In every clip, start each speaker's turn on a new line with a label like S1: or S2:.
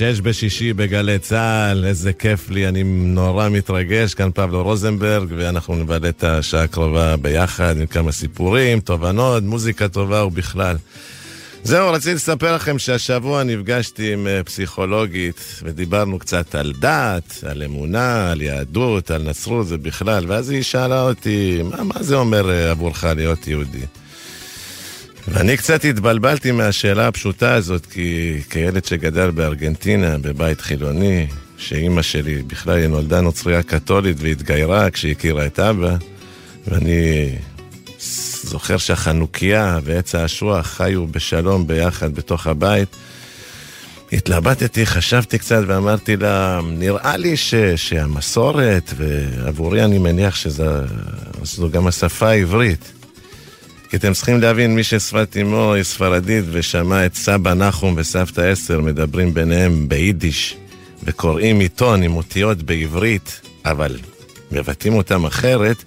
S1: שש בשישי בגלי צה"ל, איזה כיף לי, אני נורא מתרגש, כאן פבלו רוזנברג, ואנחנו נבלה את השעה הקרובה ביחד עם כמה סיפורים, תובנות, מוזיקה טובה ובכלל. זהו, רציתי לספר לכם שהשבוע נפגשתי עם אה, פסיכולוגית ודיברנו קצת על דת, על אמונה, על יהדות, על נצרות ובכלל, ואז היא שאלה אותי, מה, מה זה אומר אה, עבורך להיות יהודי? ואני קצת התבלבלתי מהשאלה הפשוטה הזאת, כי כילד שגדל בארגנטינה, בבית חילוני, שאימא שלי בכלל היא נולדה נוצריה קתולית והתגיירה כשהיא הכירה את אבא, ואני זוכר שהחנוכיה ועץ האשוח חיו בשלום ביחד בתוך הבית. התלבטתי, חשבתי קצת ואמרתי לה, נראה לי ש, שהמסורת, ועבורי אני מניח שזו גם השפה העברית. כי אתם צריכים להבין, מי ששפת אמו היא ספרדית ושמע את סבא נחום וסבתא אסתר מדברים ביניהם ביידיש וקוראים עיתון עם אותיות בעברית, אבל מבטאים אותם אחרת,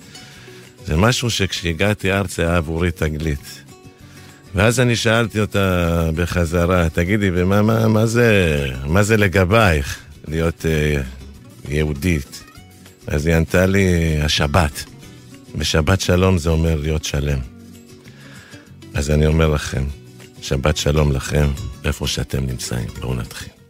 S1: זה משהו שכשהגעתי ארצה היה עבורי תגלית. ואז אני שאלתי אותה בחזרה, תגידי, ומה מה, מה זה, מה זה לגבייך להיות אה, יהודית? אז היא ענתה לי, השבת. ושבת שלום זה אומר להיות שלם. אז אני אומר לכם, שבת שלום לכם, איפה שאתם נמצאים. בואו נתחיל.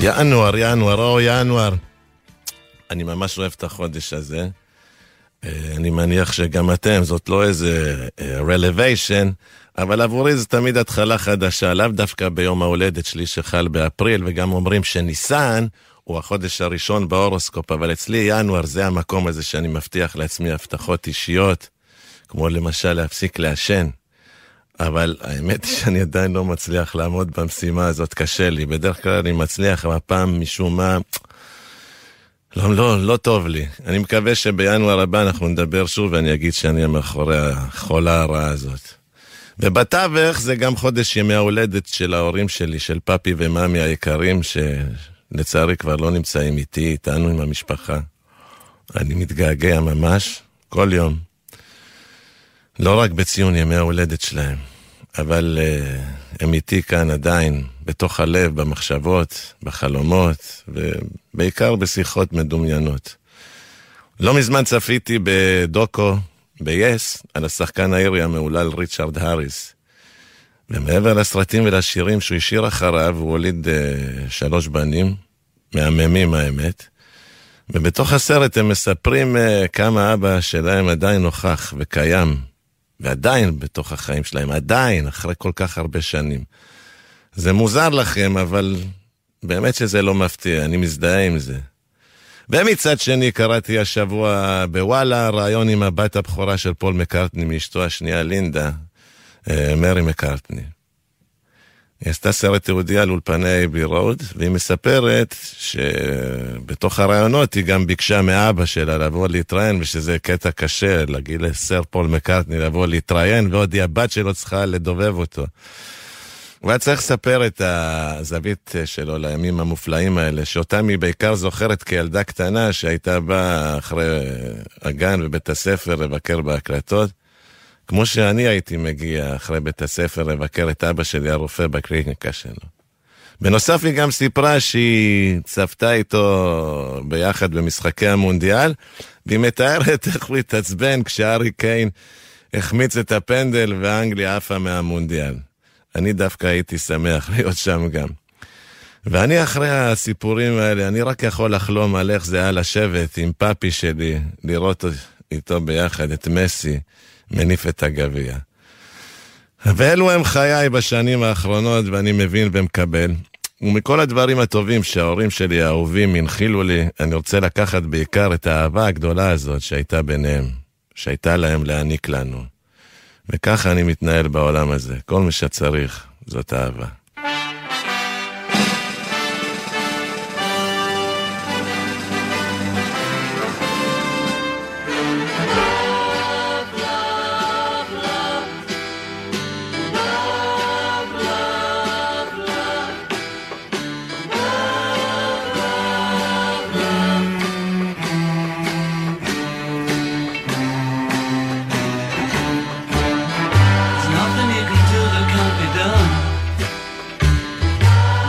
S1: ינואר, ינואר, או ינואר. אני ממש אוהב את החודש הזה. אה, אני מניח שגם אתם, זאת לא איזה רלוויישן, אבל עבורי זה תמיד התחלה חדשה, לאו דווקא ביום ההולדת שלי שחל באפריל, וגם אומרים שניסן הוא החודש הראשון בהורוסקופ, אבל אצלי ינואר זה המקום הזה שאני מבטיח לעצמי הבטחות אישיות, כמו למשל להפסיק לעשן. אבל האמת היא שאני עדיין לא מצליח לעמוד במשימה הזאת, קשה לי. בדרך כלל אני מצליח, אבל הפעם משום מה... לא, לא, לא טוב לי. אני מקווה שבינואר הבא אנחנו נדבר שוב ואני אגיד שאני מאחורי החולה הרעה הזאת. ובתווך זה גם חודש ימי ההולדת של ההורים שלי, של פאפי ומאמי היקרים, שלצערי כבר לא נמצאים איתי, איתנו עם המשפחה. אני מתגעגע ממש, כל יום. לא רק בציון ימי ההולדת שלהם, אבל uh, הם איתי כאן עדיין, בתוך הלב, במחשבות, בחלומות, ובעיקר בשיחות מדומיינות. לא מזמן צפיתי בדוקו, ב-yes, על השחקן האירי המהולל ריצ'רד האריס. ומעבר לסרטים ולשירים שהוא השאיר אחריו, הוא הוליד uh, שלוש בנים, מהממים האמת. ובתוך הסרט הם מספרים uh, כמה אבא שלהם עדיין נוכח וקיים, ועדיין בתוך החיים שלהם, עדיין, אחרי כל כך הרבה שנים. זה מוזר לכם, אבל באמת שזה לא מפתיע, אני מזדהה עם זה. ומצד שני, קראתי השבוע בוואלה ראיון עם הבת הבכורה של פול מקארטני מאשתו השנייה, לינדה, אה, מרי מקארטני. היא עשתה סרט תיעודי על אולפני אייבי רוד, והיא מספרת שבתוך הראיונות היא גם ביקשה מאבא שלה לבוא להתראיין, ושזה קטע קשה להגיד לסר פול מקארטני לבוא להתראיין, ועוד היא הבת שלו צריכה לדובב אותו. הוא היה צריך לספר את הזווית שלו לימים המופלאים האלה, שאותם היא בעיקר זוכרת כילדה קטנה שהייתה באה אחרי הגן ובית הספר לבקר בהקלטות. כמו שאני הייתי מגיע אחרי בית הספר לבקר את אבא שלי הרופא בקליניקה שלו. בנוסף היא גם סיפרה שהיא צפתה איתו ביחד במשחקי המונדיאל, והיא מתארת איך הוא התעצבן כשארי קיין החמיץ את הפנדל ואנגליה עפה מהמונדיאל. אני דווקא הייתי שמח להיות שם גם. ואני אחרי הסיפורים האלה, אני רק יכול לחלום על איך זה היה לשבת עם פאפי שלי, לראות איתו ביחד את מסי. מניף את הגביע. ואלו הם חיי בשנים האחרונות, ואני מבין ומקבל. ומכל הדברים הטובים שההורים שלי האהובים הנחילו לי, אני רוצה לקחת בעיקר את האהבה הגדולה הזאת שהייתה ביניהם, שהייתה להם להעניק לנו. וככה אני מתנהל בעולם הזה. כל מה שצריך זאת אהבה. be done.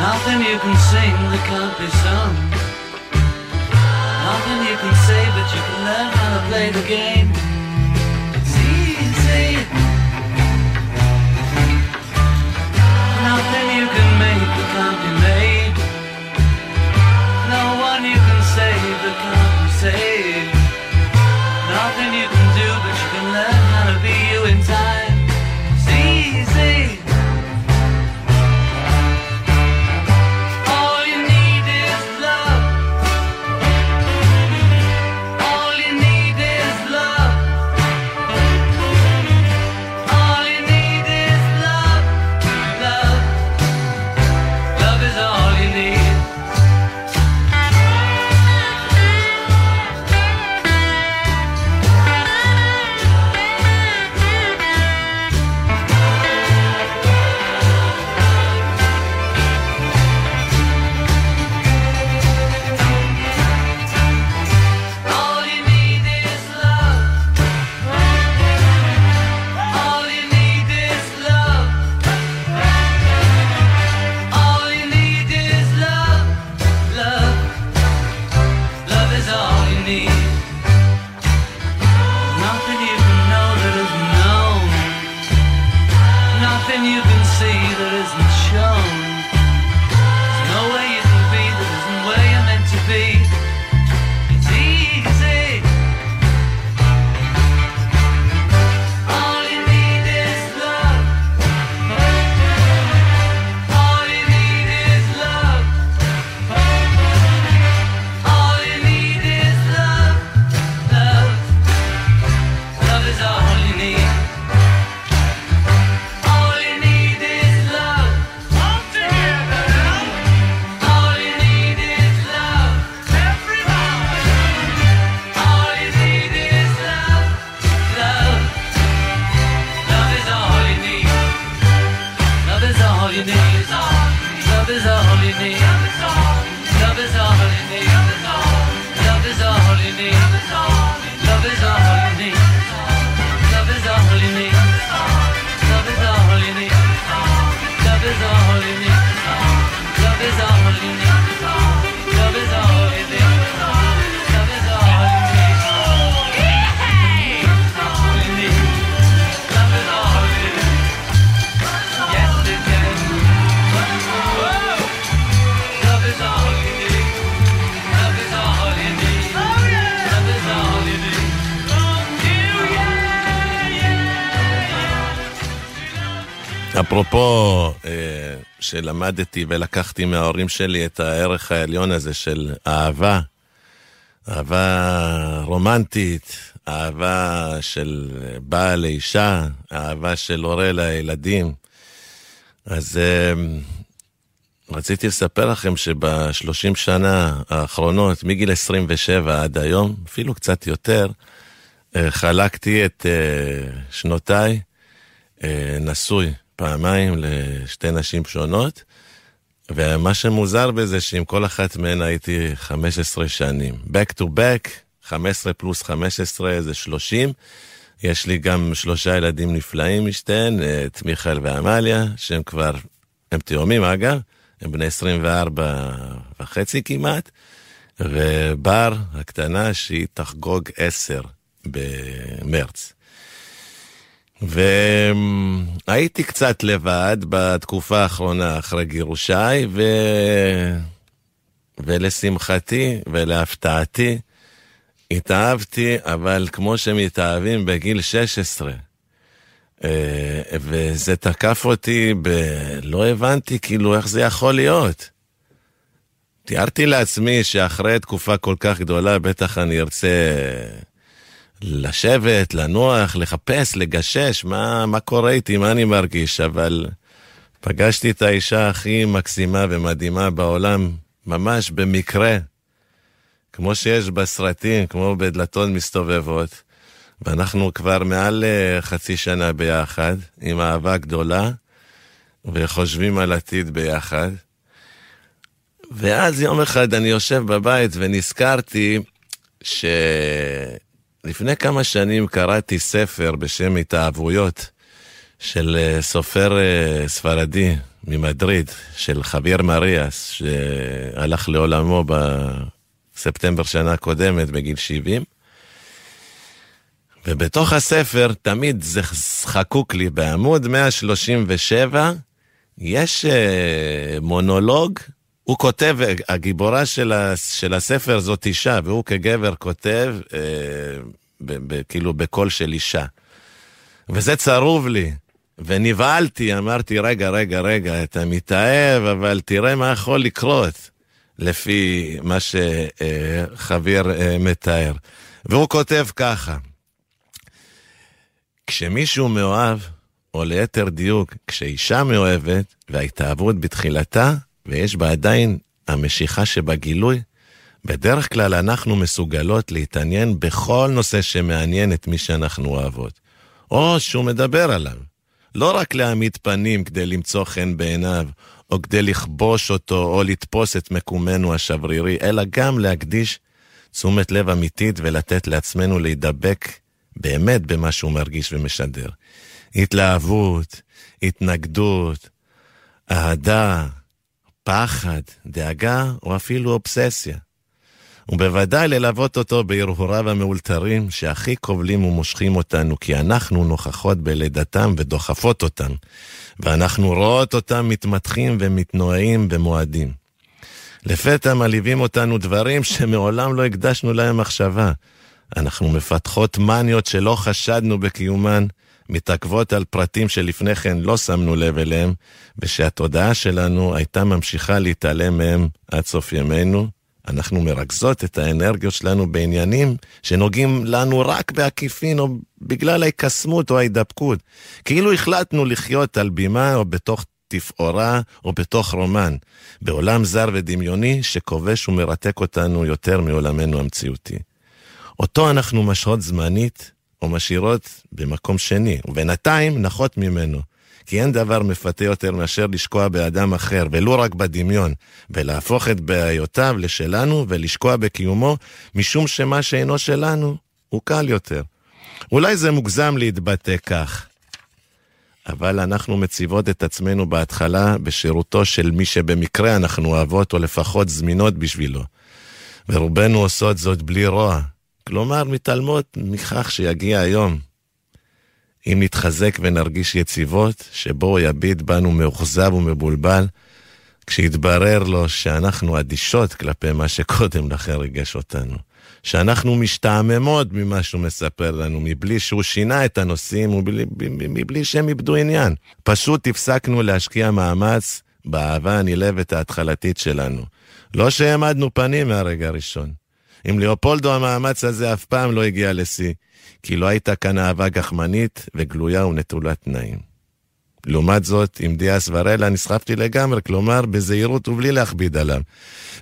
S2: Nothing you can sing that can't be sung. Nothing you can say, but you can learn how to play the game. It's easy. Nothing you can make that can't be made. No one you can save that can't be saved.
S1: שלמדתי ולקחתי מההורים שלי את הערך העליון הזה של אהבה, אהבה רומנטית, אהבה של בעל לאישה, אהבה של הורה לילדים. אז אה, רציתי לספר לכם שבשלושים שנה האחרונות, מגיל 27 עד היום, אפילו קצת יותר, אה, חלקתי את שנותיי נשוי. פעמיים לשתי נשים שונות, ומה שמוזר בזה שעם כל אחת מהן הייתי 15 שנים. Back to back, 15 פלוס 15 זה 30. יש לי גם שלושה ילדים נפלאים משתיהן, את מיכאל ועמליה, שהם כבר, הם תאומים אגב, הם בני 24 וחצי כמעט, ובר הקטנה שהיא תחגוג 10 במרץ. והייתי קצת לבד בתקופה האחרונה אחרי גירושיי, ו... ולשמחתי ולהפתעתי, התאהבתי, אבל כמו שמתאהבים בגיל 16. אה, וזה תקף אותי ב... לא הבנתי כאילו איך זה יכול להיות. תיארתי לעצמי שאחרי תקופה כל כך גדולה בטח אני ארצה לשבת, לנוח, לחפש, לגשש, מה, מה קורה איתי, מה אני מרגיש, אבל פגשתי את האישה הכי מקסימה ומדהימה בעולם, ממש במקרה, כמו שיש בסרטים, כמו בדלתות מסתובבות, ואנחנו כבר מעל אה, חצי שנה ביחד, עם אהבה גדולה, וחושבים על עתיד ביחד. ואז יום אחד אני יושב בבית ונזכרתי ש... לפני כמה שנים קראתי ספר בשם התאהבויות של אה, סופר אה, ספרדי ממדריד, של חביר מריאס, שהלך לעולמו בספטמבר שנה קודמת בגיל 70. ובתוך הספר, תמיד זה חקוק לי, בעמוד 137, יש אה, מונולוג הוא כותב, הגיבורה של, ה, של הספר זאת אישה, והוא כגבר כותב אה, ב, ב, כאילו בקול של אישה. וזה צרוב לי, ונבהלתי, אמרתי, רגע, רגע, רגע, אתה מתאהב, אבל תראה מה יכול לקרות, לפי מה שחביר אה, מתאר. והוא כותב ככה, כשמישהו מאוהב, או ליתר דיוק, כשאישה מאוהבת, וההתאהבות בתחילתה, ויש בה עדיין המשיכה שבגילוי, בדרך כלל אנחנו מסוגלות להתעניין בכל נושא שמעניין את מי שאנחנו אוהבות, או שהוא מדבר עליו. לא רק להעמיד פנים כדי למצוא חן בעיניו, או כדי לכבוש אותו, או לתפוס את מקומנו השברירי, אלא גם להקדיש תשומת לב אמיתית ולתת לעצמנו להידבק באמת במה שהוא מרגיש ומשדר. התלהבות, התנגדות, אהדה, פחד, דאגה או אפילו אובססיה. ובוודאי ללוות אותו בהרהוריו המאולתרים שהכי כובלים ומושכים אותנו, כי אנחנו נוכחות בלידתם ודוחפות אותם, ואנחנו רואות אותם מתמתחים ומתנועים במועדים. לפתע מלהיבים אותנו דברים שמעולם לא הקדשנו להם מחשבה. אנחנו מפתחות מניות שלא חשדנו בקיומן, מתעכבות על פרטים שלפני כן לא שמנו לב אליהם, ושהתודעה שלנו הייתה ממשיכה להתעלם מהם עד סוף ימינו. אנחנו מרכזות את האנרגיות שלנו בעניינים שנוגעים לנו רק בעקיפין או בגלל ההיקסמות או ההידבקות. כאילו החלטנו לחיות על בימה או בתוך תפאורה או בתוך רומן, בעולם זר ודמיוני שכובש ומרתק אותנו יותר מעולמנו המציאותי. אותו אנחנו משהות זמנית או משאירות במקום שני, ובינתיים נחות ממנו. כי אין דבר מפתה יותר מאשר לשקוע באדם אחר, ולא רק בדמיון, ולהפוך את בעיותיו לשלנו ולשקוע בקיומו, משום שמה שאינו שלנו הוא קל יותר. אולי זה מוגזם להתבטא כך, אבל אנחנו מציבות את עצמנו בהתחלה בשירותו של מי שבמקרה אנחנו אוהבות או לפחות זמינות בשבילו. ורובנו עושות זאת בלי רוע, כלומר, מתעלמות מכך שיגיע היום. אם נתחזק ונרגיש יציבות, שבו יביט בנו מאוכזב ומבולבל, כשיתברר לו שאנחנו אדישות כלפי מה שקודם לכן ריגש אותנו. שאנחנו משתעממות ממה שהוא מספר לנו, מבלי שהוא שינה את הנושאים ומבלי שהם איבדו עניין. פשוט הפסקנו להשקיע מאמץ באהבה הנלהבת ההתחלתית שלנו. לא שהעמדנו פנים מהרגע הראשון. עם ליאופולדו המאמץ הזה אף פעם לא הגיע לשיא, כי לא הייתה כאן אהבה גחמנית וגלויה ונטולת תנאים. לעומת זאת, עם דיאס ורלה נסחפתי לגמרי, כלומר בזהירות ובלי להכביד עליו.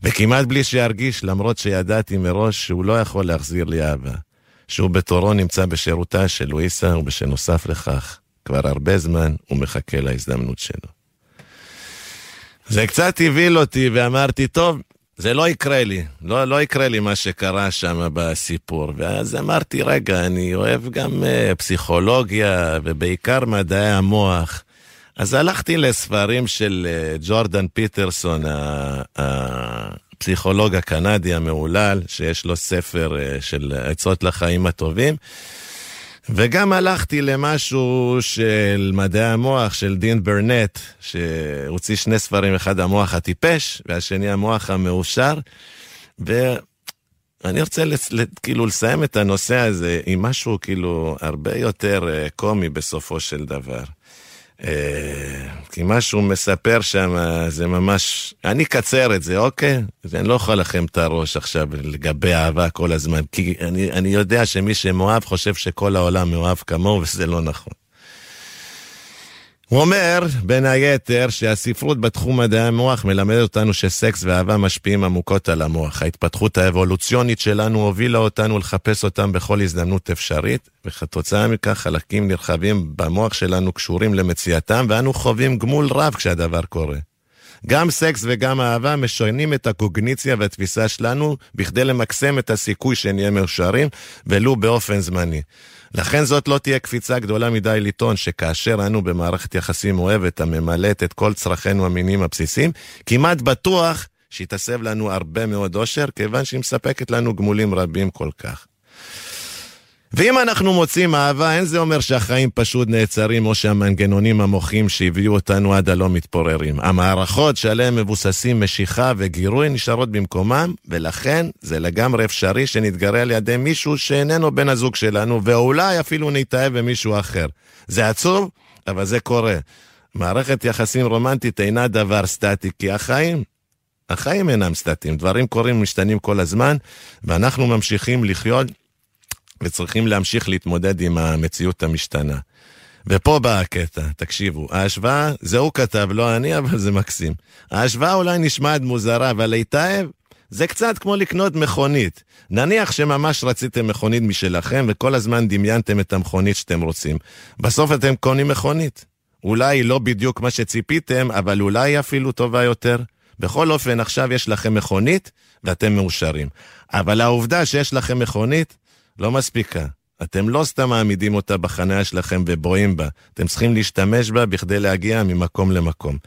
S1: וכמעט בלי שירגיש, למרות שידעתי מראש שהוא לא יכול להחזיר לי אהבה. שהוא בתורו נמצא בשירותה של לואיסה, ובשנוסף לכך, כבר הרבה זמן הוא מחכה להזדמנות שלו. זה קצת הבהיל אותי, ואמרתי, טוב, זה לא יקרה לי, לא, לא יקרה לי מה שקרה שם בסיפור. ואז אמרתי, רגע, אני אוהב גם uh, פסיכולוגיה, ובעיקר מדעי המוח. אז הלכתי לספרים של uh, ג'ורדן פיטרסון, הפסיכולוג הקנדי המהולל, שיש לו ספר uh, של עצות לחיים הטובים. וגם הלכתי למשהו של מדעי המוח של דין ברנט, שהוציא שני ספרים, אחד המוח הטיפש והשני המוח המאושר. ואני רוצה לס... כאילו לסיים את הנושא הזה עם משהו כאילו הרבה יותר אה, קומי בסופו של דבר. אה, כי מה שהוא מספר שם זה ממש... אני אקצר את זה, אוקיי? אני לא יכול לכם את הראש עכשיו לגבי אהבה כל הזמן, כי אני, אני יודע שמי שמאוהב חושב שכל העולם מאוהב כמוהו, וזה לא נכון. הוא אומר, בין היתר, שהספרות בתחום מדעי המוח מלמדת אותנו שסקס ואהבה משפיעים עמוקות על המוח. ההתפתחות האבולוציונית שלנו הובילה אותנו לחפש אותם בכל הזדמנות אפשרית, וכתוצאה מכך חלקים נרחבים במוח שלנו קשורים למציאתם, ואנו חווים גמול רב כשהדבר קורה. גם סקס וגם אהבה משנים את הקוגניציה והתפיסה שלנו בכדי למקסם את הסיכוי שנהיה מאושרים, ולו באופן זמני. לכן זאת לא תהיה קפיצה גדולה מדי לטעון שכאשר אנו במערכת יחסים אוהבת הממלאת את כל צרכינו המיניים הבסיסיים, כמעט בטוח שהיא תסב לנו הרבה מאוד אושר, כיוון שהיא מספקת לנו גמולים רבים כל כך. ואם אנחנו מוצאים אהבה, אין זה אומר שהחיים פשוט נעצרים או שהמנגנונים המוחיים שהביאו אותנו עד הלא מתפוררים. המערכות שעליהן מבוססים משיכה וגירוי נשארות במקומם, ולכן זה לגמרי אפשרי שנתגרה על ידי מישהו שאיננו בן הזוג שלנו, ואולי אפילו נתאהב במישהו אחר. זה עצוב, אבל זה קורה. מערכת יחסים רומנטית אינה דבר סטטי, כי החיים החיים אינם סטטיים, דברים קורים ומשתנים כל הזמן, ואנחנו ממשיכים לחיות וצריכים להמשיך להתמודד עם המציאות המשתנה. ופה בא הקטע, תקשיבו, ההשוואה, זה הוא כתב, לא אני, אבל זה מקסים. ההשוואה אולי נשמעת מוזרה, אבל להתאהב זה קצת כמו לקנות מכונית. נניח שממש רציתם מכונית משלכם וכל הזמן דמיינתם את המכונית שאתם רוצים. בסוף אתם קונים מכונית. אולי לא בדיוק מה שציפיתם, אבל אולי אפילו טובה יותר. בכל אופן, עכשיו יש לכם מכונית ואתם מאושרים. אבל העובדה שיש לכם מכונית לא מספיקה. אתם לא סתם מעמידים אותה בחניה שלכם ובואים בה, אתם צריכים להשתמש בה בכדי להגיע ממקום למקום.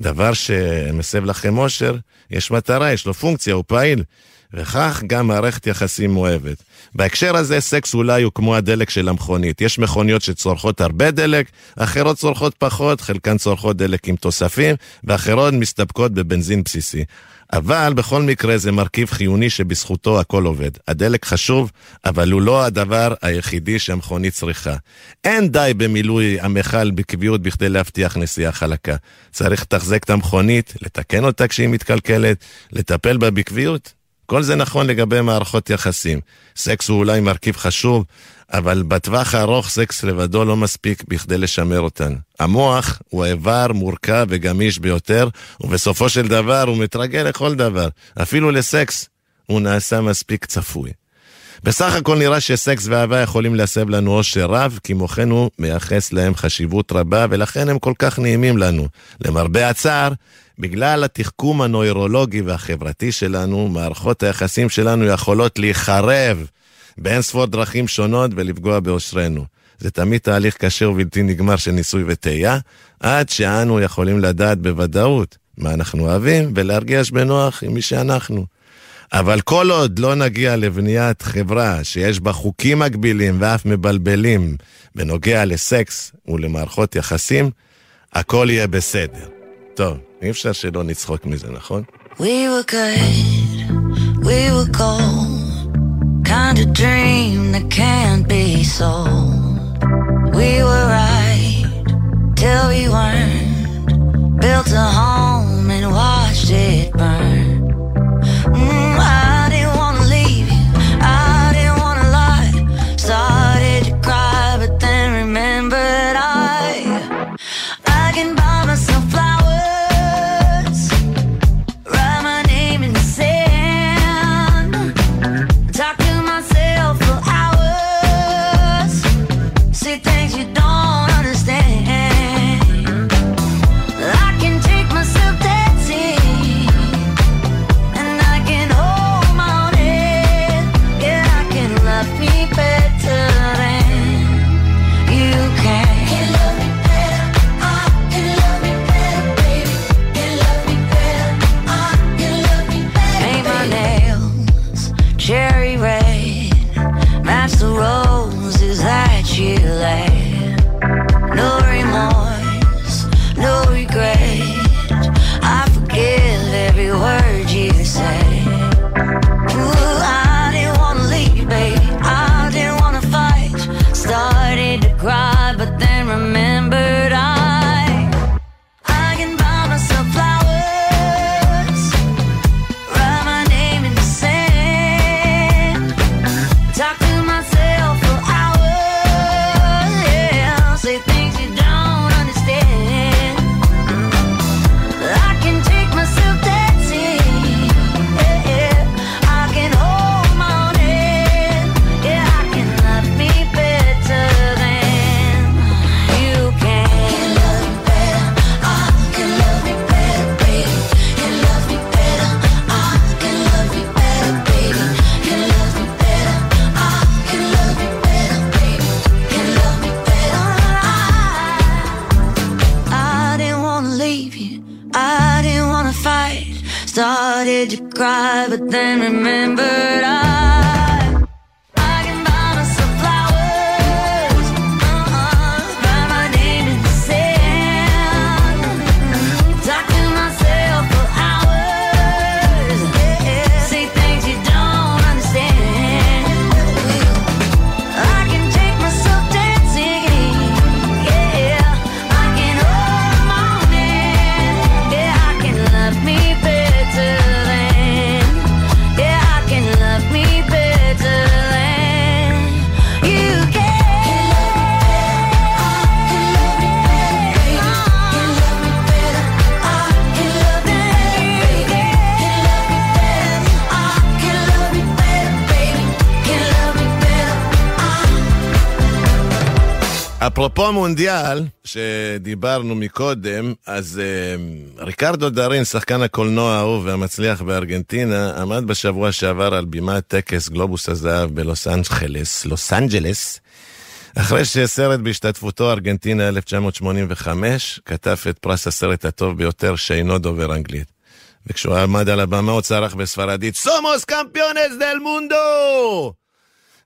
S1: דבר שמסב לכם אושר, יש מטרה, יש לו פונקציה, הוא פעיל. וכך גם מערכת יחסים אוהבת. בהקשר הזה, סקס אולי הוא כמו הדלק של המכונית. יש מכוניות שצורכות הרבה דלק, אחרות צורכות פחות, חלקן צורכות דלק עם תוספים, ואחרות מסתפקות בבנזין בסיסי. אבל בכל מקרה זה מרכיב חיוני שבזכותו הכל עובד. הדלק חשוב, אבל הוא לא הדבר היחידי שהמכונית צריכה. אין די במילוי המכל בקביעות בכדי להבטיח נסיעה חלקה. צריך לתחזק את המכונית, לתקן אותה כשהיא מתקלקלת, לטפל בה בקביעות. כל זה נכון לגבי מערכות יחסים. סקס הוא אולי מרכיב חשוב, אבל בטווח הארוך סקס לבדו לא מספיק בכדי לשמר אותן. המוח הוא איבר מורכב וגמיש ביותר, ובסופו של דבר הוא מתרגל לכל דבר, אפילו לסקס. הוא נעשה מספיק צפוי. בסך הכל נראה שסקס ואהבה יכולים להסב לנו אושר רב, כי מוחנו מייחס להם חשיבות רבה, ולכן הם כל כך נעימים לנו. למרבה הצער, בגלל התחכום הנוירולוגי והחברתי שלנו, מערכות היחסים שלנו יכולות להיחרב באין ספור דרכים שונות ולפגוע באושרנו. זה תמיד תהליך קשה ובלתי נגמר של ניסוי וטעייה, עד שאנו יכולים לדעת בוודאות מה אנחנו אוהבים ולהרגיש בנוח עם מי שאנחנו. אבל כל עוד לא נגיע לבניית חברה שיש בה חוקים מגבילים ואף מבלבלים בנוגע לסקס ולמערכות יחסים, הכל יהיה בסדר. טוב, אי אפשר שלא נצחוק מזה, נכון? We were good, we were gold.
S3: kind of dream that can't be sold. We were right till we weren't. Built a home and watched it burn. Mm, I
S1: אפרופו מונדיאל, שדיברנו מקודם, אז אה, ריקרדו דארין, שחקן הקולנוע האהוב והמצליח בארגנטינה, עמד בשבוע שעבר על בימת טקס גלובוס הזהב בלוס אנג'לס, לוס אנג'לס, אחרי שסרט בהשתתפותו ארגנטינה 1985, קטף את פרס הסרט הטוב ביותר שאינו דובר אנגלית. וכשהוא עמד על הבמה הוא צרח בספרדית, Somos campeones del mundo!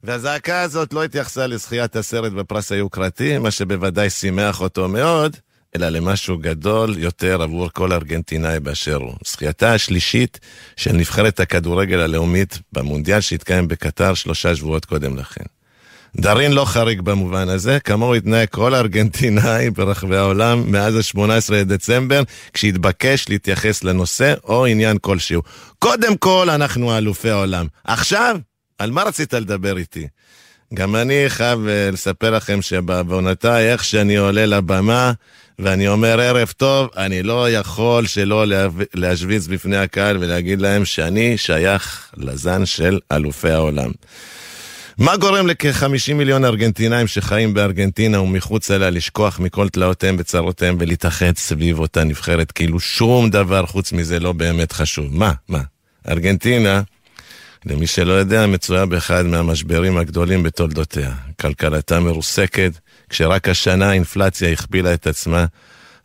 S1: והזעקה הזאת לא התייחסה לזכיית הסרט בפרס היוקרתי, מה שבוודאי שימח אותו מאוד, אלא למשהו גדול יותר עבור כל ארגנטינאי באשר הוא. זכייתה השלישית של נבחרת הכדורגל הלאומית במונדיאל שהתקיים בקטר שלושה שבועות קודם לכן. דארין לא חריג במובן הזה, כמוהו התנהג כל ארגנטינאי ברחבי העולם מאז ה-18 לדצמבר, כשהתבקש להתייחס לנושא או עניין כלשהו. קודם כל, אנחנו אלופי העולם. עכשיו, על מה רצית לדבר איתי? גם אני חייב אה, לספר לכם שבעוונותיי, איך שאני עולה לבמה ואני אומר ערב טוב, אני לא יכול שלא להשוויץ בפני הקהל ולהגיד להם שאני שייך לזן של אלופי העולם. מה גורם לכ-50 מיליון ארגנטינאים שחיים בארגנטינה ומחוץ אליה לשכוח מכל תלאותיהם וצרותיהם ולהתאחד סביב אותה נבחרת כאילו שום דבר חוץ מזה לא באמת חשוב? מה? מה? ארגנטינה, למי שלא יודע, מצויה באחד מהמשברים הגדולים בתולדותיה. כלכלתה מרוסקת, כשרק השנה האינפלציה הכפילה את עצמה,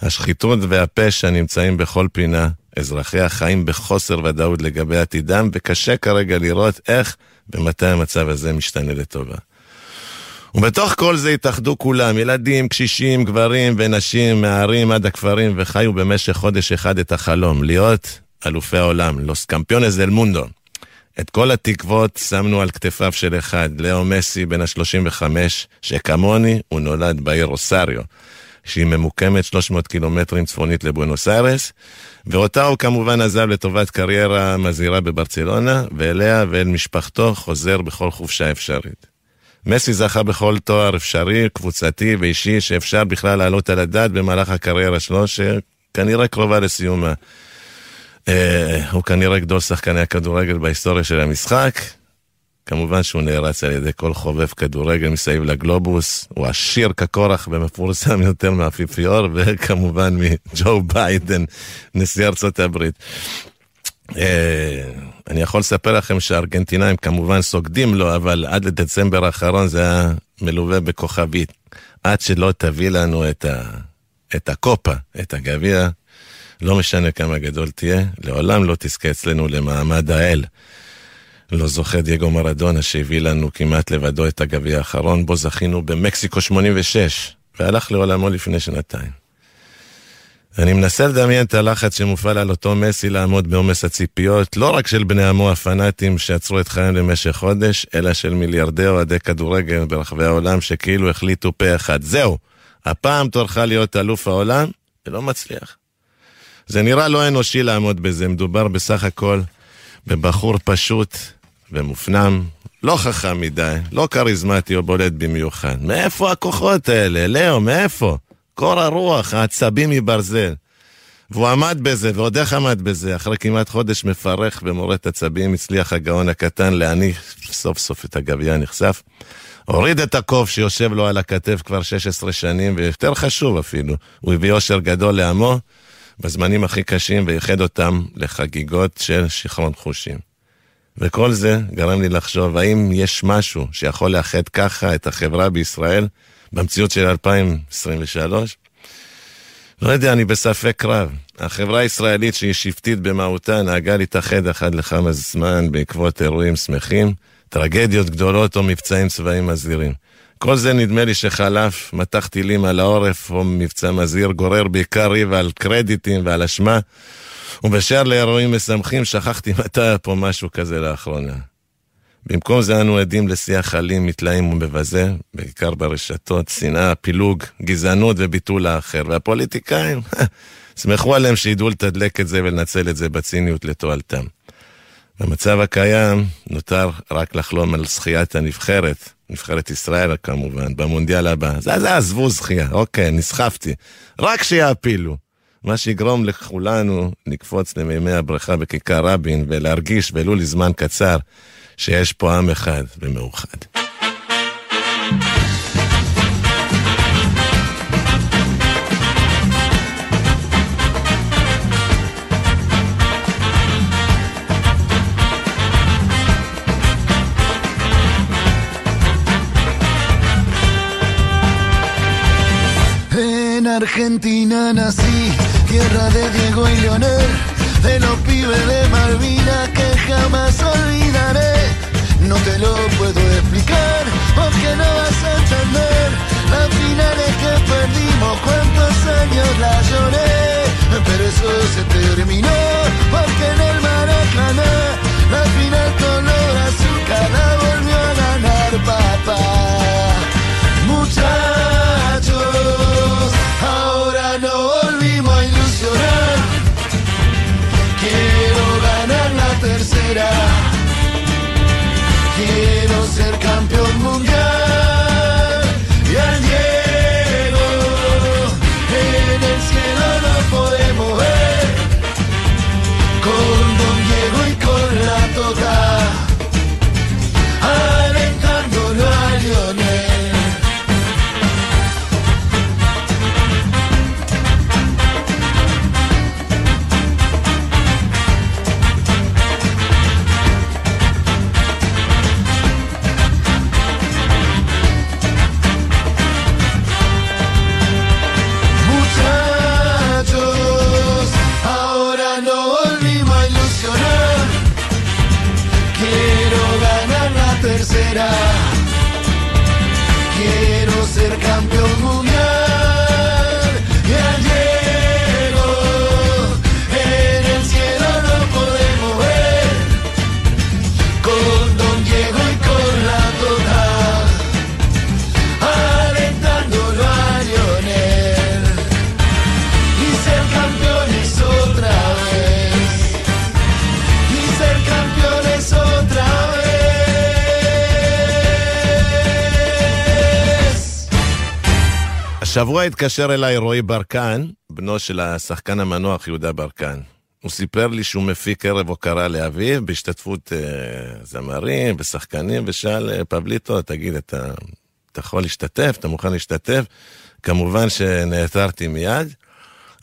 S1: השחיתות והפשע נמצאים בכל פינה, אזרחיה חיים בחוסר ודאות לגבי עתידם, וקשה כרגע לראות איך ומתי המצב הזה משתנה לטובה. ובתוך כל זה התאחדו כולם, ילדים, קשישים, גברים ונשים, מהערים עד הכפרים, וחיו במשך חודש אחד את החלום, להיות אלופי העולם, לוס קמפיונס דל מונדו. את כל התקוות שמנו על כתפיו של אחד, לאו מסי בן ה-35, שכמוני הוא נולד בעיר רוסריו, שהיא ממוקמת 300 קילומטרים צפונית לבואנוס איירס, ואותה הוא כמובן עזב לטובת קריירה מזהירה בברצלונה, ואליה ואל משפחתו חוזר בכל חופשה אפשרית. מסי זכה בכל תואר אפשרי, קבוצתי ואישי שאפשר בכלל להעלות על הדעת במהלך הקריירה שלו, שכנראה קרובה לסיומה. אה, הוא כנראה גדול שחקני הכדורגל בהיסטוריה של המשחק. כמובן שהוא נערץ על ידי כל חובב כדורגל מסביב לגלובוס, הוא עשיר כקורח ומפורסם יותר מהאפיפיור, וכמובן מג'ו ביידן, נשיא ארצות הברית. אה, אני יכול לספר לכם שהארגנטינאים כמובן סוגדים לו, אבל עד לדצמבר האחרון זה היה מלווה בכוכבית. עד שלא תביא לנו את, ה, את הקופה, את הגביע, לא משנה כמה גדול תהיה, לעולם לא תזכה אצלנו למעמד האל. לא זוכה דייגו מרדונה שהביא לנו כמעט לבדו את הגביע האחרון, בו זכינו במקסיקו 86, והלך לעולמו לפני שנתיים. אני מנסה לדמיין את הלחץ שמופעל על אותו מסי לעמוד בעומס הציפיות, לא רק של בני עמו הפנאטים שעצרו את חייהם למשך חודש, אלא של מיליארדי אוהדי כדורגל ברחבי העולם שכאילו החליטו פה אחד. זהו, הפעם תורך להיות אלוף העולם, ולא מצליח. זה נראה לא אנושי לעמוד בזה, מדובר בסך הכל בבחור פשוט ומופנם, לא חכם מדי, לא כריזמטי או בולט במיוחד. מאיפה הכוחות האלה? לאו, מאיפה? קור הרוח, העצבים מברזל. והוא עמד בזה, ועוד איך עמד בזה. אחרי כמעט חודש מפרך ומורט עצבים, הצליח הגאון הקטן להניח סוף סוף את הגביע הנחשף. הוריד את הקוף שיושב לו על הכתף כבר 16 שנים, ויותר חשוב אפילו, הוא הביא אושר גדול לעמו בזמנים הכי קשים, וייחד אותם לחגיגות של שיכרון חושים. וכל זה גרם לי לחשוב, האם יש משהו שיכול לאחד ככה את החברה בישראל, במציאות של 2023? לא יודע, אני בספק רב. החברה הישראלית שהיא שבטית במהותה נהגה להתאחד אחד לכמה זמן בעקבות אירועים שמחים, טרגדיות גדולות או מבצעים צבאיים מזהירים. כל זה נדמה לי שחלף, מטח טילים על העורף או מבצע מזהיר, גורר בעיקר ריב על קרדיטים ועל אשמה, ובשאר לאירועים משמחים שכחתי מתי היה פה משהו כזה לאחרונה. במקום זה אנו עדים לשיח אלים, מתלהם ומבזה, בעיקר ברשתות, שנאה, פילוג, גזענות וביטול האחר. והפוליטיקאים, סמכו עליהם שידעו לתדלק את זה ולנצל את זה בציניות לתועלתם. במצב הקיים נותר רק לחלום על זכיית הנבחרת, נבחרת ישראל כמובן, במונדיאל הבא. זה, זה עזבו זכייה, אוקיי, נסחפתי. רק שיעפילו. מה שיגרום לכולנו לקפוץ למימי הבריכה בכיכר רבין ולהרגיש, ולו לזמן קצר, שיש פה עם אחד ומאוחד.
S4: Argentina nací, tierra de Diego y Leonel, de los pibes de Malvina que jamás olvidaré. No te lo puedo explicar porque no vas a entender las finales que perdimos, cuántos años la lloré. Pero eso se terminó porque en el Maracaná la final color azul cada volvió a ganar papá muchachos, ahora no volvimos a ilusionar. Quiero ganar la tercera, quiero ser campeón mundial. Y al Diego en el cielo lo podemos ver, con Don Diego y con la total.
S1: השבוע התקשר אליי רועי ברקן, בנו של השחקן המנוח יהודה ברקן. הוא סיפר לי שהוא מפיק ערב הוקרה לאביו בהשתתפות אה, זמרים ושחקנים, ושאל, אה, פבליטו, תגיד, אתה, אתה יכול להשתתף? אתה מוכן להשתתף? כמובן שנעתרתי מיד.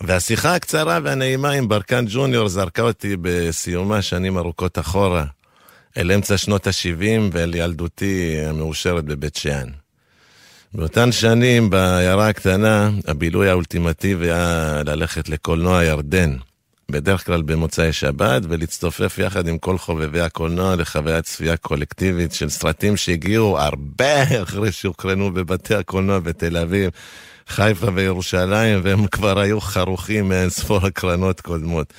S1: והשיחה הקצרה והנעימה עם ברקן ג'וניור זרקה אותי בסיומה שנים ארוכות אחורה, אל אמצע שנות ה-70 ואל ילדותי המאושרת בבית שאן. באותן שנים, בעיירה הקטנה, הבילוי האולטימטיבי היה ללכת לקולנוע ירדן, בדרך כלל במוצאי שבת, ולהצטופף יחד עם כל חובבי הקולנוע לחוויית צפייה קולקטיבית של סרטים שהגיעו הרבה אחרי שהוקרנו בבתי הקולנוע בתל אביב, חיפה וירושלים, והם כבר היו חרוכים מאין ספור הקרנות קודמות.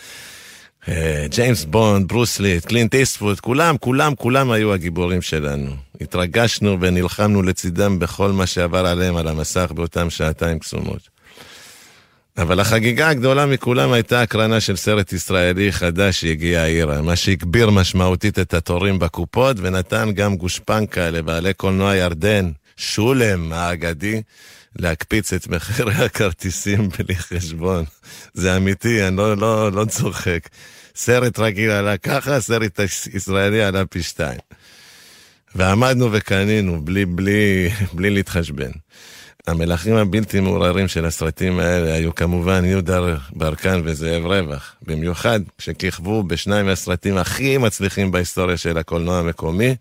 S1: אה, ג'יימס בונד, ברוס ליט, קלינט איסטפורד, כולם, כולם, כולם היו הגיבורים שלנו. התרגשנו ונלחמנו לצידם בכל מה שעבר עליהם על המסך באותם שעתיים קסומות. אבל החגיגה הגדולה מכולם הייתה הקרנה של סרט ישראלי חדש שהגיע העירה, מה שהגביר משמעותית את התורים בקופות ונתן גם גושפנקה לבעלי קולנוע ירדן, שולם האגדי, להקפיץ את מחירי הכרטיסים בלי חשבון. זה אמיתי, אני לא, לא, לא צוחק. סרט רגיל עלה ככה, סרט ישראלי עלה פי שתיים. ועמדנו וקנינו, בלי, בלי, בלי להתחשבן. המלכים הבלתי מעורערים של הסרטים האלה היו כמובן יהודה ברקן וזאב רווח, במיוחד כשכיכבו בשניים מהסרטים הכי מצליחים בהיסטוריה של הקולנוע המקומי,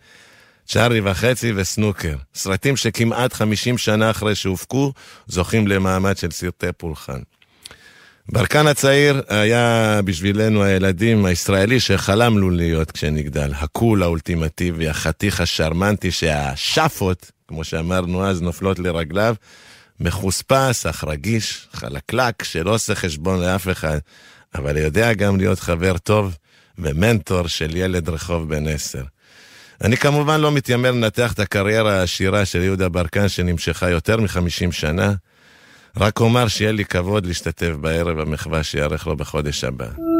S1: צ'ארלי וחצי וסנוקר. סרטים שכמעט 50 שנה אחרי שהופקו, זוכים למעמד של סרטי פולחן. ברקן הצעיר היה בשבילנו הילדים הישראלי שחלמנו להיות כשנגדל. הקול האולטימטיבי, החתיך השרמנטי שהשאפות, כמו שאמרנו אז, נופלות לרגליו. מחוספס, אך רגיש, חלקלק, שלא עושה חשבון לאף אחד, אבל יודע גם להיות חבר טוב ומנטור של ילד רחוב בן עשר. אני כמובן לא מתיימר לנתח את הקריירה העשירה של יהודה ברקן שנמשכה יותר מחמישים שנה, רק אומר שיהיה לי כבוד להשתתף בערב המחווה שיארך לו בחודש הבא.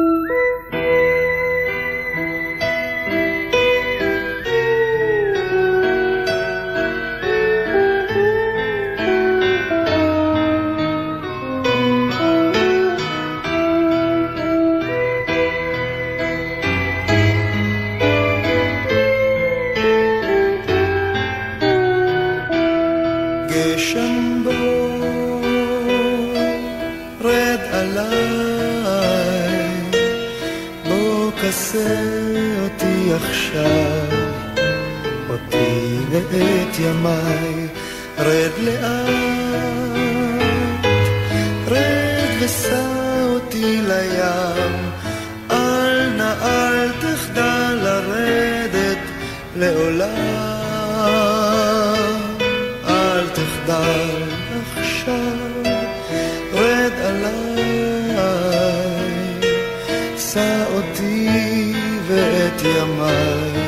S4: תישא אותי ואת ימיי.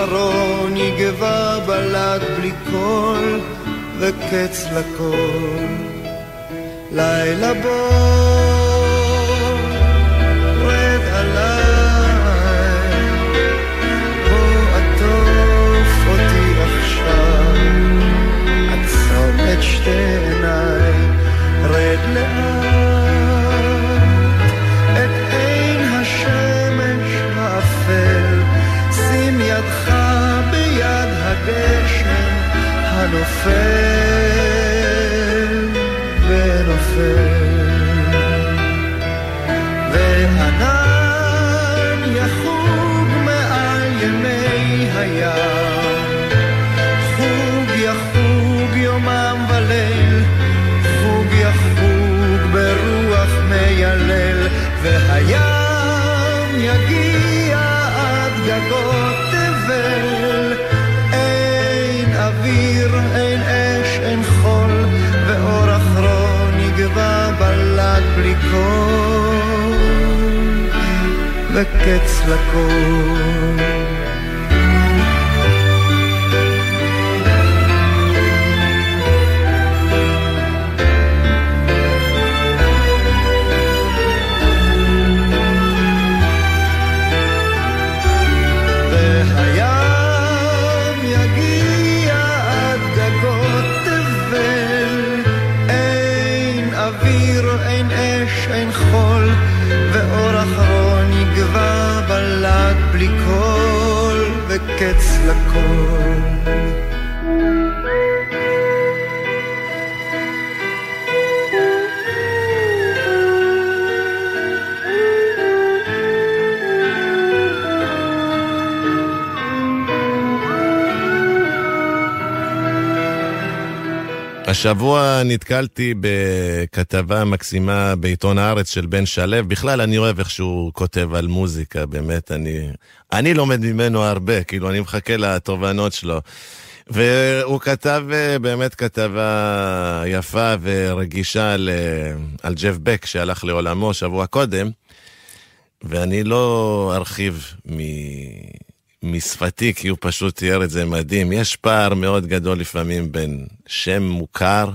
S4: עברו נגבה בלט בלי קול וקץ לכל. לילה בוא fail. וקץ לכל. קץ לכל.
S1: השבוע נתקלתי בכתבה מקסימה בעיתון הארץ של בן שלו. בכלל, אני אוהב איך שהוא כותב על מוזיקה, באמת, אני, אני לומד ממנו הרבה, כאילו, אני מחכה לתובנות שלו. והוא כתב אה, באמת כתבה יפה ורגישה על, על ג'ף בק, שהלך לעולמו שבוע קודם, ואני לא ארחיב מ... משפתי, כי הוא פשוט תיאר את זה מדהים. יש פער מאוד גדול לפעמים בין שם מוכר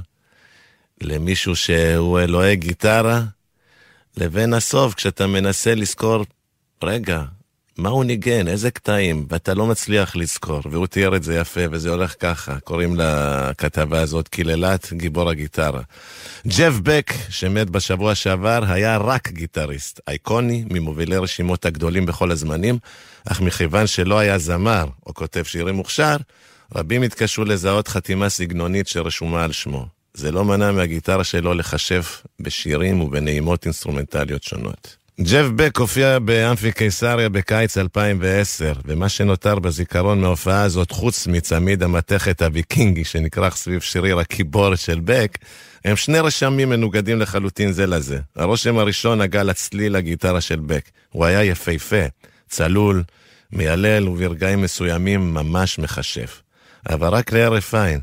S1: למישהו שהוא אלוהי גיטרה, לבין הסוף, כשאתה מנסה לזכור, רגע, מה הוא ניגן, איזה קטעים, ואתה לא מצליח לזכור, והוא תיאר את זה יפה, וזה הולך ככה, קוראים לכתבה הזאת קיללת גיבור הגיטרה. ג'ף בק, שמת בשבוע שעבר, היה רק גיטריסט, אייקוני, ממובילי רשימות הגדולים בכל הזמנים, אך מכיוון שלא היה זמר או כותב שירים מוכשר, רבים התקשו לזהות חתימה סגנונית שרשומה על שמו. זה לא מנע מהגיטרה שלו לחשב בשירים ובנעימות אינסטרומנטליות שונות. ג'ף בק הופיע באמפי קיסריה בקיץ 2010, ומה שנותר בזיכרון מההופעה הזאת, חוץ מצמיד המתכת הוויקינגי שנכרך סביב שריר הקיבורת של בק, הם שני רשמים מנוגדים לחלוטין זה לזה. הרושם הראשון נגע לצליל הגיטרה של בק. הוא היה יפהפה, צלול, מיילל וברגעים מסוימים ממש מכשף. אבל רק להרף עין,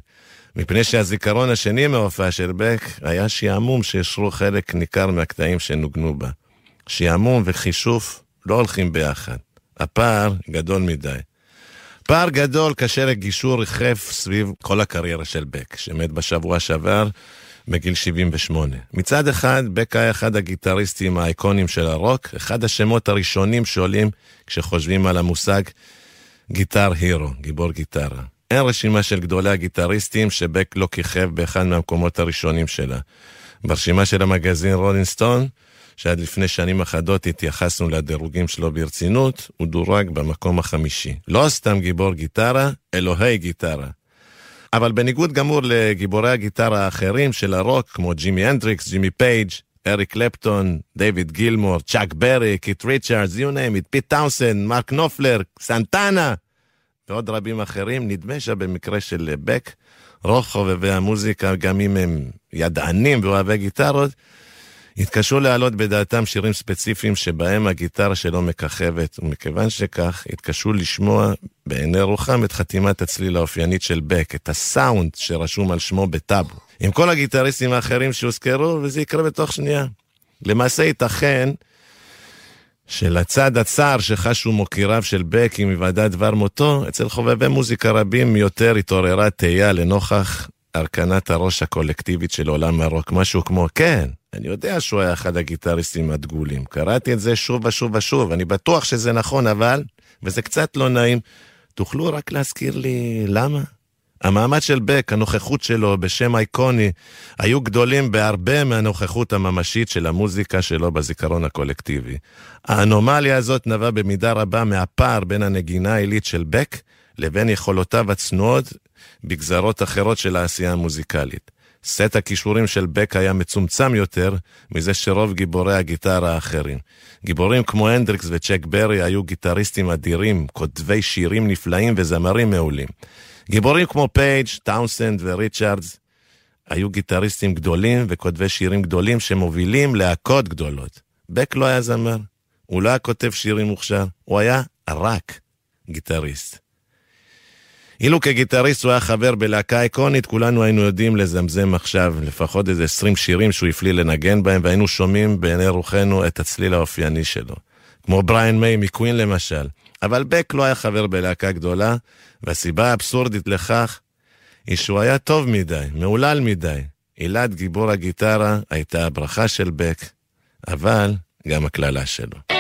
S1: מפני שהזיכרון השני מההופעה של בק היה שעמום שאישרו חלק ניכר מהקטעים שנוגנו בה. שעמום וחישוף לא הולכים ביחד. הפער גדול מדי. פער גדול קשה לגישור ריחף סביב כל הקריירה של בק, שמת בשבוע שעבר בגיל 78. מצד אחד, בק היה אחד הגיטריסטים האיקונים של הרוק, אחד השמות הראשונים שעולים כשחושבים על המושג guitar hero, גיבור גיטרה. אין רשימה של גדולי הגיטריסטים שבק לא כיכב באחד מהמקומות הראשונים שלה. ברשימה של המגזין רולינג סטון, שעד לפני שנים אחדות התייחסנו לדירוגים שלו ברצינות, הוא דורג במקום החמישי. לא סתם גיבור גיטרה, אלוהי גיטרה. אבל בניגוד גמור לגיבורי הגיטרה האחרים של הרוק, כמו ג'ימי הנדריקס, ג'ימי פייג', אריק קלפטון, דיוויד גילמור, צ'אק ברי, קיט ריצ'רדס, you name it, פיט טאונסנד, מרק נופלר, סנטנה, ועוד רבים אחרים, נדמה שבמקרה של בק, רוב חובבי המוזיקה, גם אם הם ידענים ואוהבי גיטרות, התקשו להעלות בדעתם שירים ספציפיים שבהם הגיטרה שלו מככבת, ומכיוון שכך, התקשו לשמוע בעיני רוחם את חתימת הצליל האופיינית של בק, את הסאונד שרשום על שמו בטאבו. עם כל הגיטריסטים האחרים שהוזכרו, וזה יקרה בתוך שנייה. למעשה ייתכן שלצד הצער שחשו מוקיריו של בק עם היוודע דבר מותו, אצל חובבי מוזיקה רבים יותר התעוררה תהייה לנוכח הרכנת הראש הקולקטיבית של עולם הרוק. משהו כמו, כן, אני יודע שהוא היה אחד הגיטריסטים הדגולים. קראתי את זה שוב ושוב ושוב, אני בטוח שזה נכון, אבל, וזה קצת לא נעים, תוכלו רק להזכיר לי למה? המעמד של בק, הנוכחות שלו בשם אייקוני, היו גדולים בהרבה מהנוכחות הממשית של המוזיקה שלו בזיכרון הקולקטיבי. האנומליה הזאת נבעה במידה רבה מהפער בין הנגינה העילית של בק לבין יכולותיו הצנועות בגזרות אחרות של העשייה המוזיקלית. סט הכישורים של בק היה מצומצם יותר מזה שרוב גיבורי הגיטרה האחרים. גיבורים כמו הנדריקס וצ'ק ברי היו גיטריסטים אדירים, כותבי שירים נפלאים וזמרים מעולים. גיבורים כמו פייג', טאונסנד וריצ'רדס היו גיטריסטים גדולים וכותבי שירים גדולים שמובילים להקות גדולות. בק לא היה זמר, הוא לא היה כותב שירים מוכשר, הוא היה רק גיטריסט.
S5: אילו כגיטריסט הוא היה חבר בלהקה איקונית, כולנו היינו יודעים לזמזם עכשיו לפחות איזה 20 שירים שהוא הפליא לנגן בהם, והיינו שומעים בעיני רוחנו את הצליל האופייני שלו. כמו בריין מיי מקווין למשל. אבל בק לא היה חבר בלהקה גדולה, והסיבה האבסורדית לכך היא שהוא היה טוב מדי, מהולל מדי. עילת גיבור הגיטרה הייתה הברכה של בק, אבל גם הקללה שלו.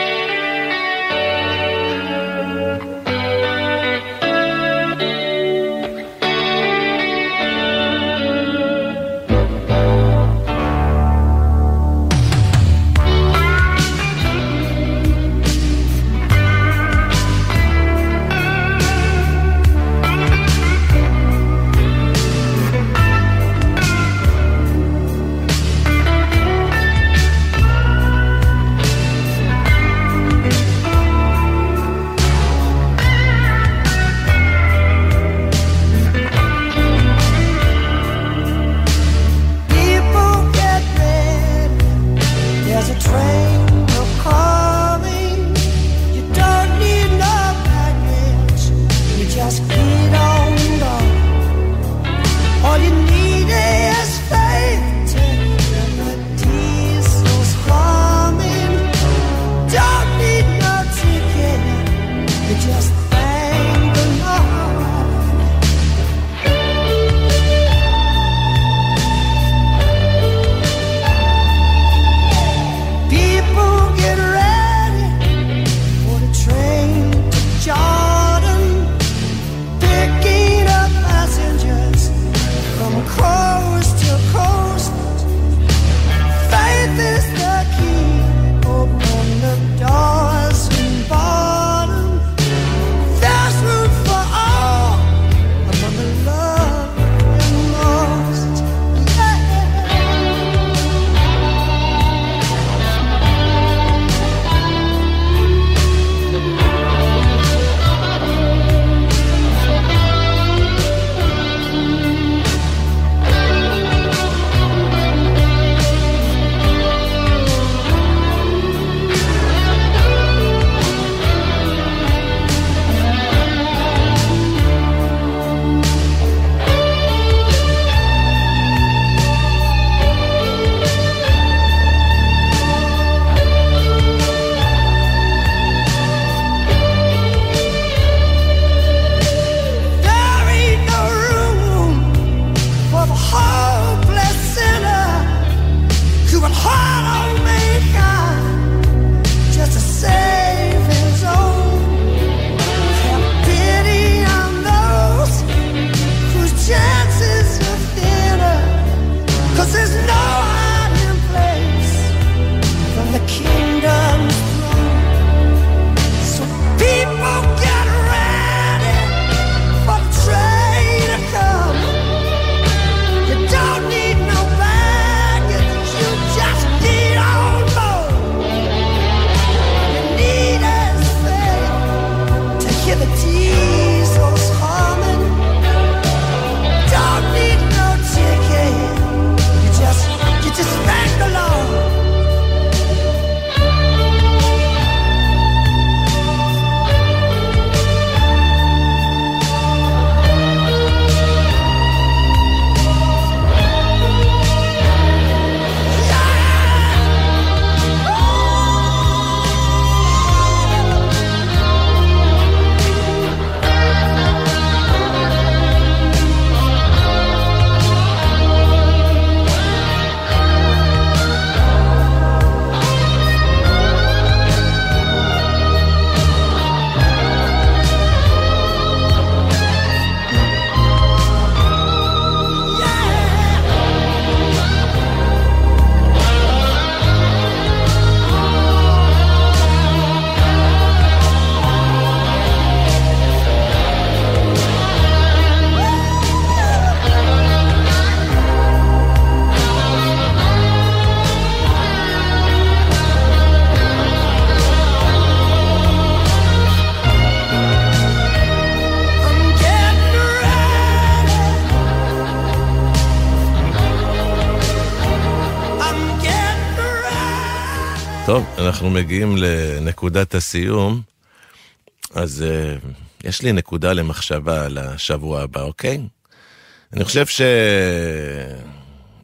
S5: אנחנו מגיעים לנקודת הסיום, אז uh,
S1: יש לי נקודה למחשבה על השבוע הבא, אוקיי? אני חושב ש...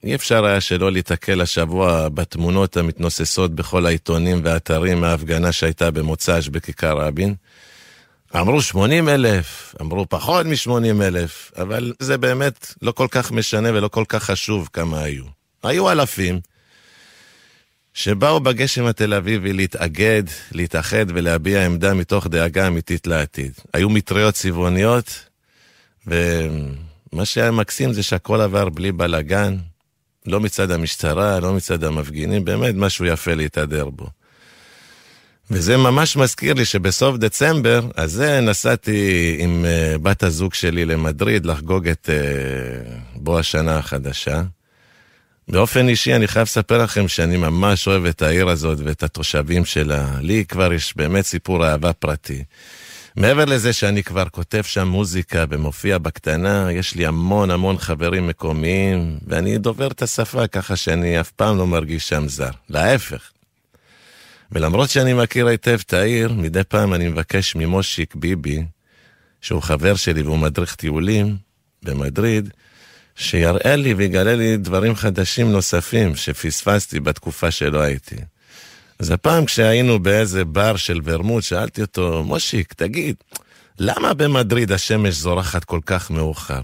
S1: אי אפשר היה שלא להתקל השבוע בתמונות המתנוססות בכל העיתונים והאתרים מההפגנה שהייתה במוצ"ש בכיכר רבין. אמרו 80 אלף, אמרו פחות מ-80 אלף, אבל זה באמת לא כל כך משנה ולא כל כך חשוב כמה היו. היו אלפים שבאו בגשם התל אביבי להתאגד, להתאחד ולהביע עמדה מתוך דאגה אמיתית לעתיד. היו מטריות צבעוניות, ומה שהיה מקסים זה שהכל עבר בלי בלאגן, לא מצד המשטרה, לא מצד המפגינים, באמת משהו יפה להתהדר בו. וזה ממש מזכיר לי שבסוף דצמבר, אז זה נסעתי עם uh, בת הזוג שלי למדריד לחגוג את uh, בוא השנה החדשה. באופן אישי אני חייב לספר לכם שאני ממש אוהב את העיר הזאת ואת התושבים שלה. לי כבר יש באמת סיפור אהבה פרטי. מעבר לזה שאני כבר כותב שם מוזיקה ומופיע בקטנה, יש לי המון המון חברים מקומיים, ואני דובר את השפה ככה שאני אף פעם לא מרגיש שם זר. להפך. ולמרות שאני מכיר היטב את העיר, מדי פעם אני מבקש ממושיק ביבי, שהוא חבר שלי והוא מדריך טיולים במדריד, שיראה לי ויגלה לי דברים חדשים נוספים שפספסתי בתקופה שלא הייתי. אז הפעם כשהיינו באיזה בר של ורמוט, שאלתי אותו, מושיק, תגיד, למה במדריד השמש זורחת כל כך מאוחר?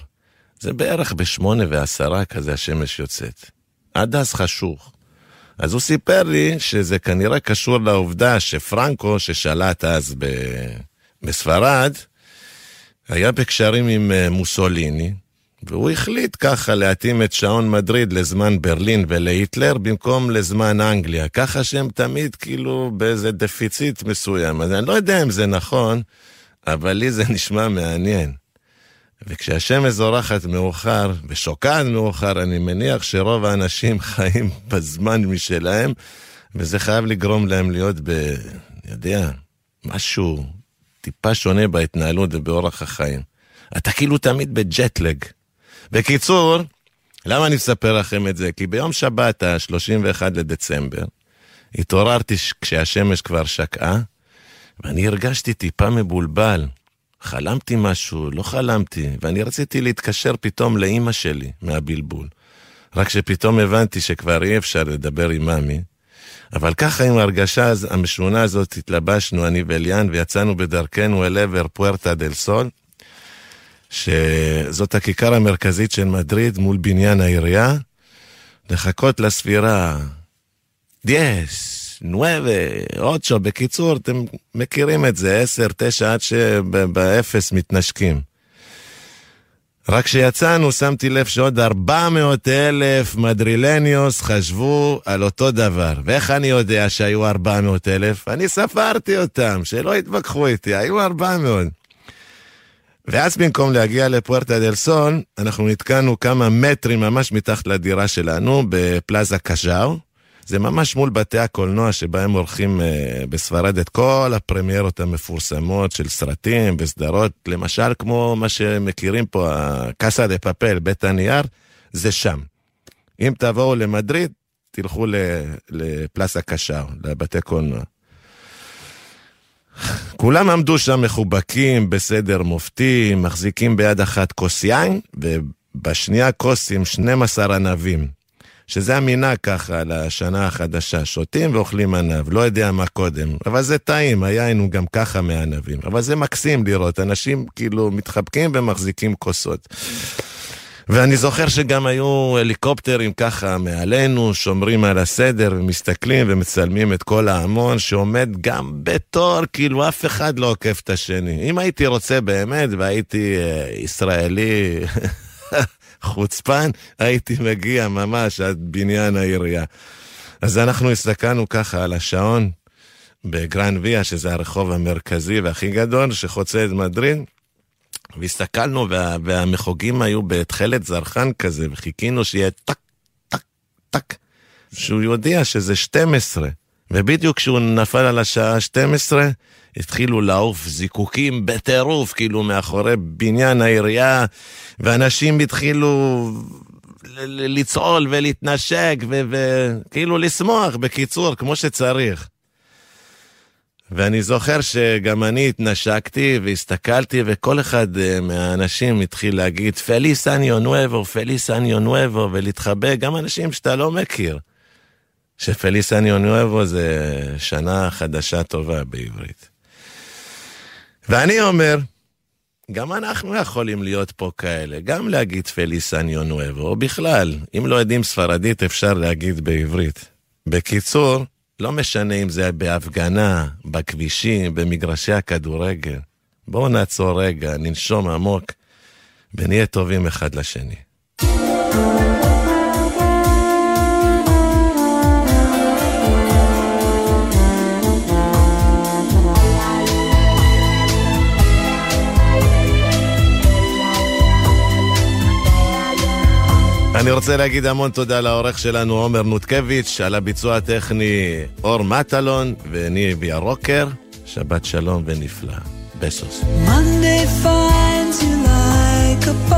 S1: זה בערך בשמונה ועשרה כזה השמש יוצאת. עד אז חשוך. אז הוא סיפר לי שזה כנראה קשור לעובדה שפרנקו, ששלט אז ב... בספרד, היה בקשרים עם אה, מוסוליני, והוא החליט ככה להתאים את שעון מדריד לזמן ברלין ולהיטלר במקום לזמן אנגליה, ככה שהם תמיד כאילו באיזה דפיציט מסוים. אז אני לא יודע אם זה נכון, אבל לי זה נשמע מעניין. וכשהשמש זורחת מאוחר ושוקעת מאוחר, אני מניח שרוב האנשים חיים בזמן משלהם, וזה חייב לגרום להם להיות ב... אני יודע, משהו טיפה שונה בהתנהלות ובאורח החיים. אתה כאילו תמיד בג'טלג. בקיצור, למה אני מספר לכם את זה? כי ביום שבת, ה-31 לדצמבר, התעוררתי כשהשמש כבר שקעה, ואני הרגשתי טיפה מבולבל. חלמתי משהו, לא חלמתי, ואני רציתי להתקשר פתאום לאימא שלי מהבלבול. רק שפתאום הבנתי שכבר אי אפשר לדבר עם מאמי. אבל ככה עם ההרגשה המשונה הזאת התלבשנו, אני ואליאן, ויצאנו בדרכנו אל עבר פוארטה דל סול, שזאת הכיכר המרכזית של מדריד מול בניין העירייה, לחכות לספירה. דיאס, נואבה, אוצ'ו, בקיצור, אתם מכירים את זה, עשר, תשע, עד שבאפס מתנשקים. רק כשיצאנו שמתי לב שעוד ארבע מאות אלף madrileños חשבו על אותו דבר. ואיך אני יודע שהיו ארבע מאות אלף? אני ספרתי אותם, שלא יתווכחו איתי, היו ארבע מאות. ואז במקום להגיע לפוארטה דל סול, אנחנו נתקענו כמה מטרים ממש מתחת לדירה שלנו בפלאזה קז'או. זה ממש מול בתי הקולנוע שבהם עורכים אה, בספרד את כל הפרמיירות המפורסמות של סרטים וסדרות, למשל כמו מה שמכירים פה, הקאסה דה פאפל, בית הנייר, זה שם. אם תבואו למדריד, תלכו לפלאסה קשאר, לבתי קולנוע. כולם עמדו שם מחובקים בסדר מופתי, מחזיקים ביד אחת כוס יין, ובשנייה כוס עם 12 ענבים. שזה המנהג ככה לשנה החדשה, שותים ואוכלים ענב, לא יודע מה קודם, אבל זה טעים, היין הוא גם ככה מענבים, אבל זה מקסים לראות, אנשים כאילו מתחבקים ומחזיקים כוסות. ואני זוכר שגם היו הליקופטרים ככה מעלינו, שומרים על הסדר ומסתכלים ומצלמים את כל ההמון שעומד גם בתור, כאילו אף אחד לא עוקף את השני. אם הייתי רוצה באמת והייתי אה, ישראלי חוצפן, הייתי מגיע ממש עד בניין העירייה. אז אנחנו הסתכלנו ככה על השעון בגרן ויה, שזה הרחוב המרכזי והכי גדול שחוצה את מדריד, והסתכלנו וה, והמחוגים היו בתכלת זרחן כזה, וחיכינו שיהיה טק, טק, טק, שהוא יודיע שזה 12. ובדיוק כשהוא נפל על השעה 12, התחילו לעוף זיקוקים בטירוף, כאילו מאחורי בניין העירייה, ואנשים התחילו לצעול ולהתנשק וכאילו לשמוח, בקיצור, כמו שצריך.
S6: ואני זוכר שגם אני התנשקתי והסתכלתי, וכל אחד אה, מהאנשים התחיל להגיד, feliz año nuevo, feliz año nuevo, ולהתחבק, גם אנשים שאתה לא מכיר. ש feliz año nuevo זה שנה חדשה טובה בעברית. ואני אומר, גם אנחנו יכולים להיות פה כאלה, גם להגיד feliz año nuevo, או בכלל, אם לא יודעים ספרדית אפשר להגיד בעברית. בקיצור, לא משנה אם זה בהפגנה, בכבישים, במגרשי הכדורגל. בואו נעצור רגע, ננשום עמוק, ונהיה טובים אחד לשני. אני רוצה להגיד המון תודה לעורך שלנו עומר נותקביץ', על הביצוע הטכני אור מטלון וניב ירוקר. שבת שלום ונפלא. בסוס. Monday finds you like a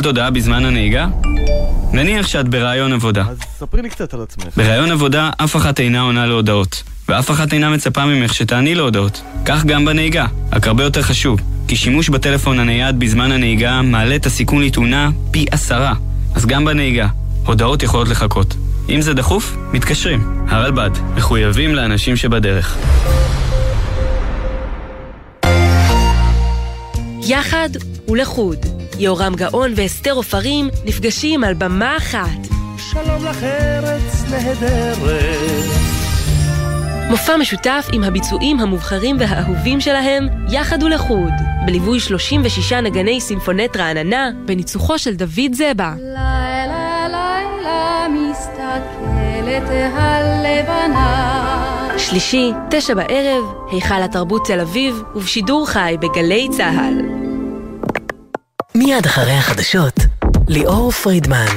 S7: קיבלת הודעה בזמן הנהיגה? נניח שאת בראיון עבודה.
S8: אז ספרי לי קצת על עצמך.
S7: בראיון עבודה אף אחת אינה עונה להודעות, ואף אחת אינה מצפה ממך שתעני להודעות. כך גם בנהיגה, רק הרבה יותר חשוב, כי שימוש בטלפון הנייד בזמן הנהיגה מעלה את הסיכון לתאונה פי עשרה. אז גם בנהיגה, הודעות יכולות לחכות. אם זה דחוף, מתקשרים. הרלב"ד, מחויבים לאנשים שבדרך.
S9: יחד ולחוד. יורם גאון ואסתר עופרים נפגשים על במה אחת.
S8: שלום לך ארץ נהדרת.
S9: מופע משותף עם הביצועים המובחרים והאהובים שלהם, יחד ולחוד, בליווי 36 נגני סימפונט רעננה, בניצוחו של דוד זבה.
S10: לילה לילה מסתכלת הלבנה
S9: שלישי, תשע בערב, היכל התרבות תל אביב, ובשידור חי בגלי צה"ל.
S11: מיד אחרי החדשות, ליאור פרידמן.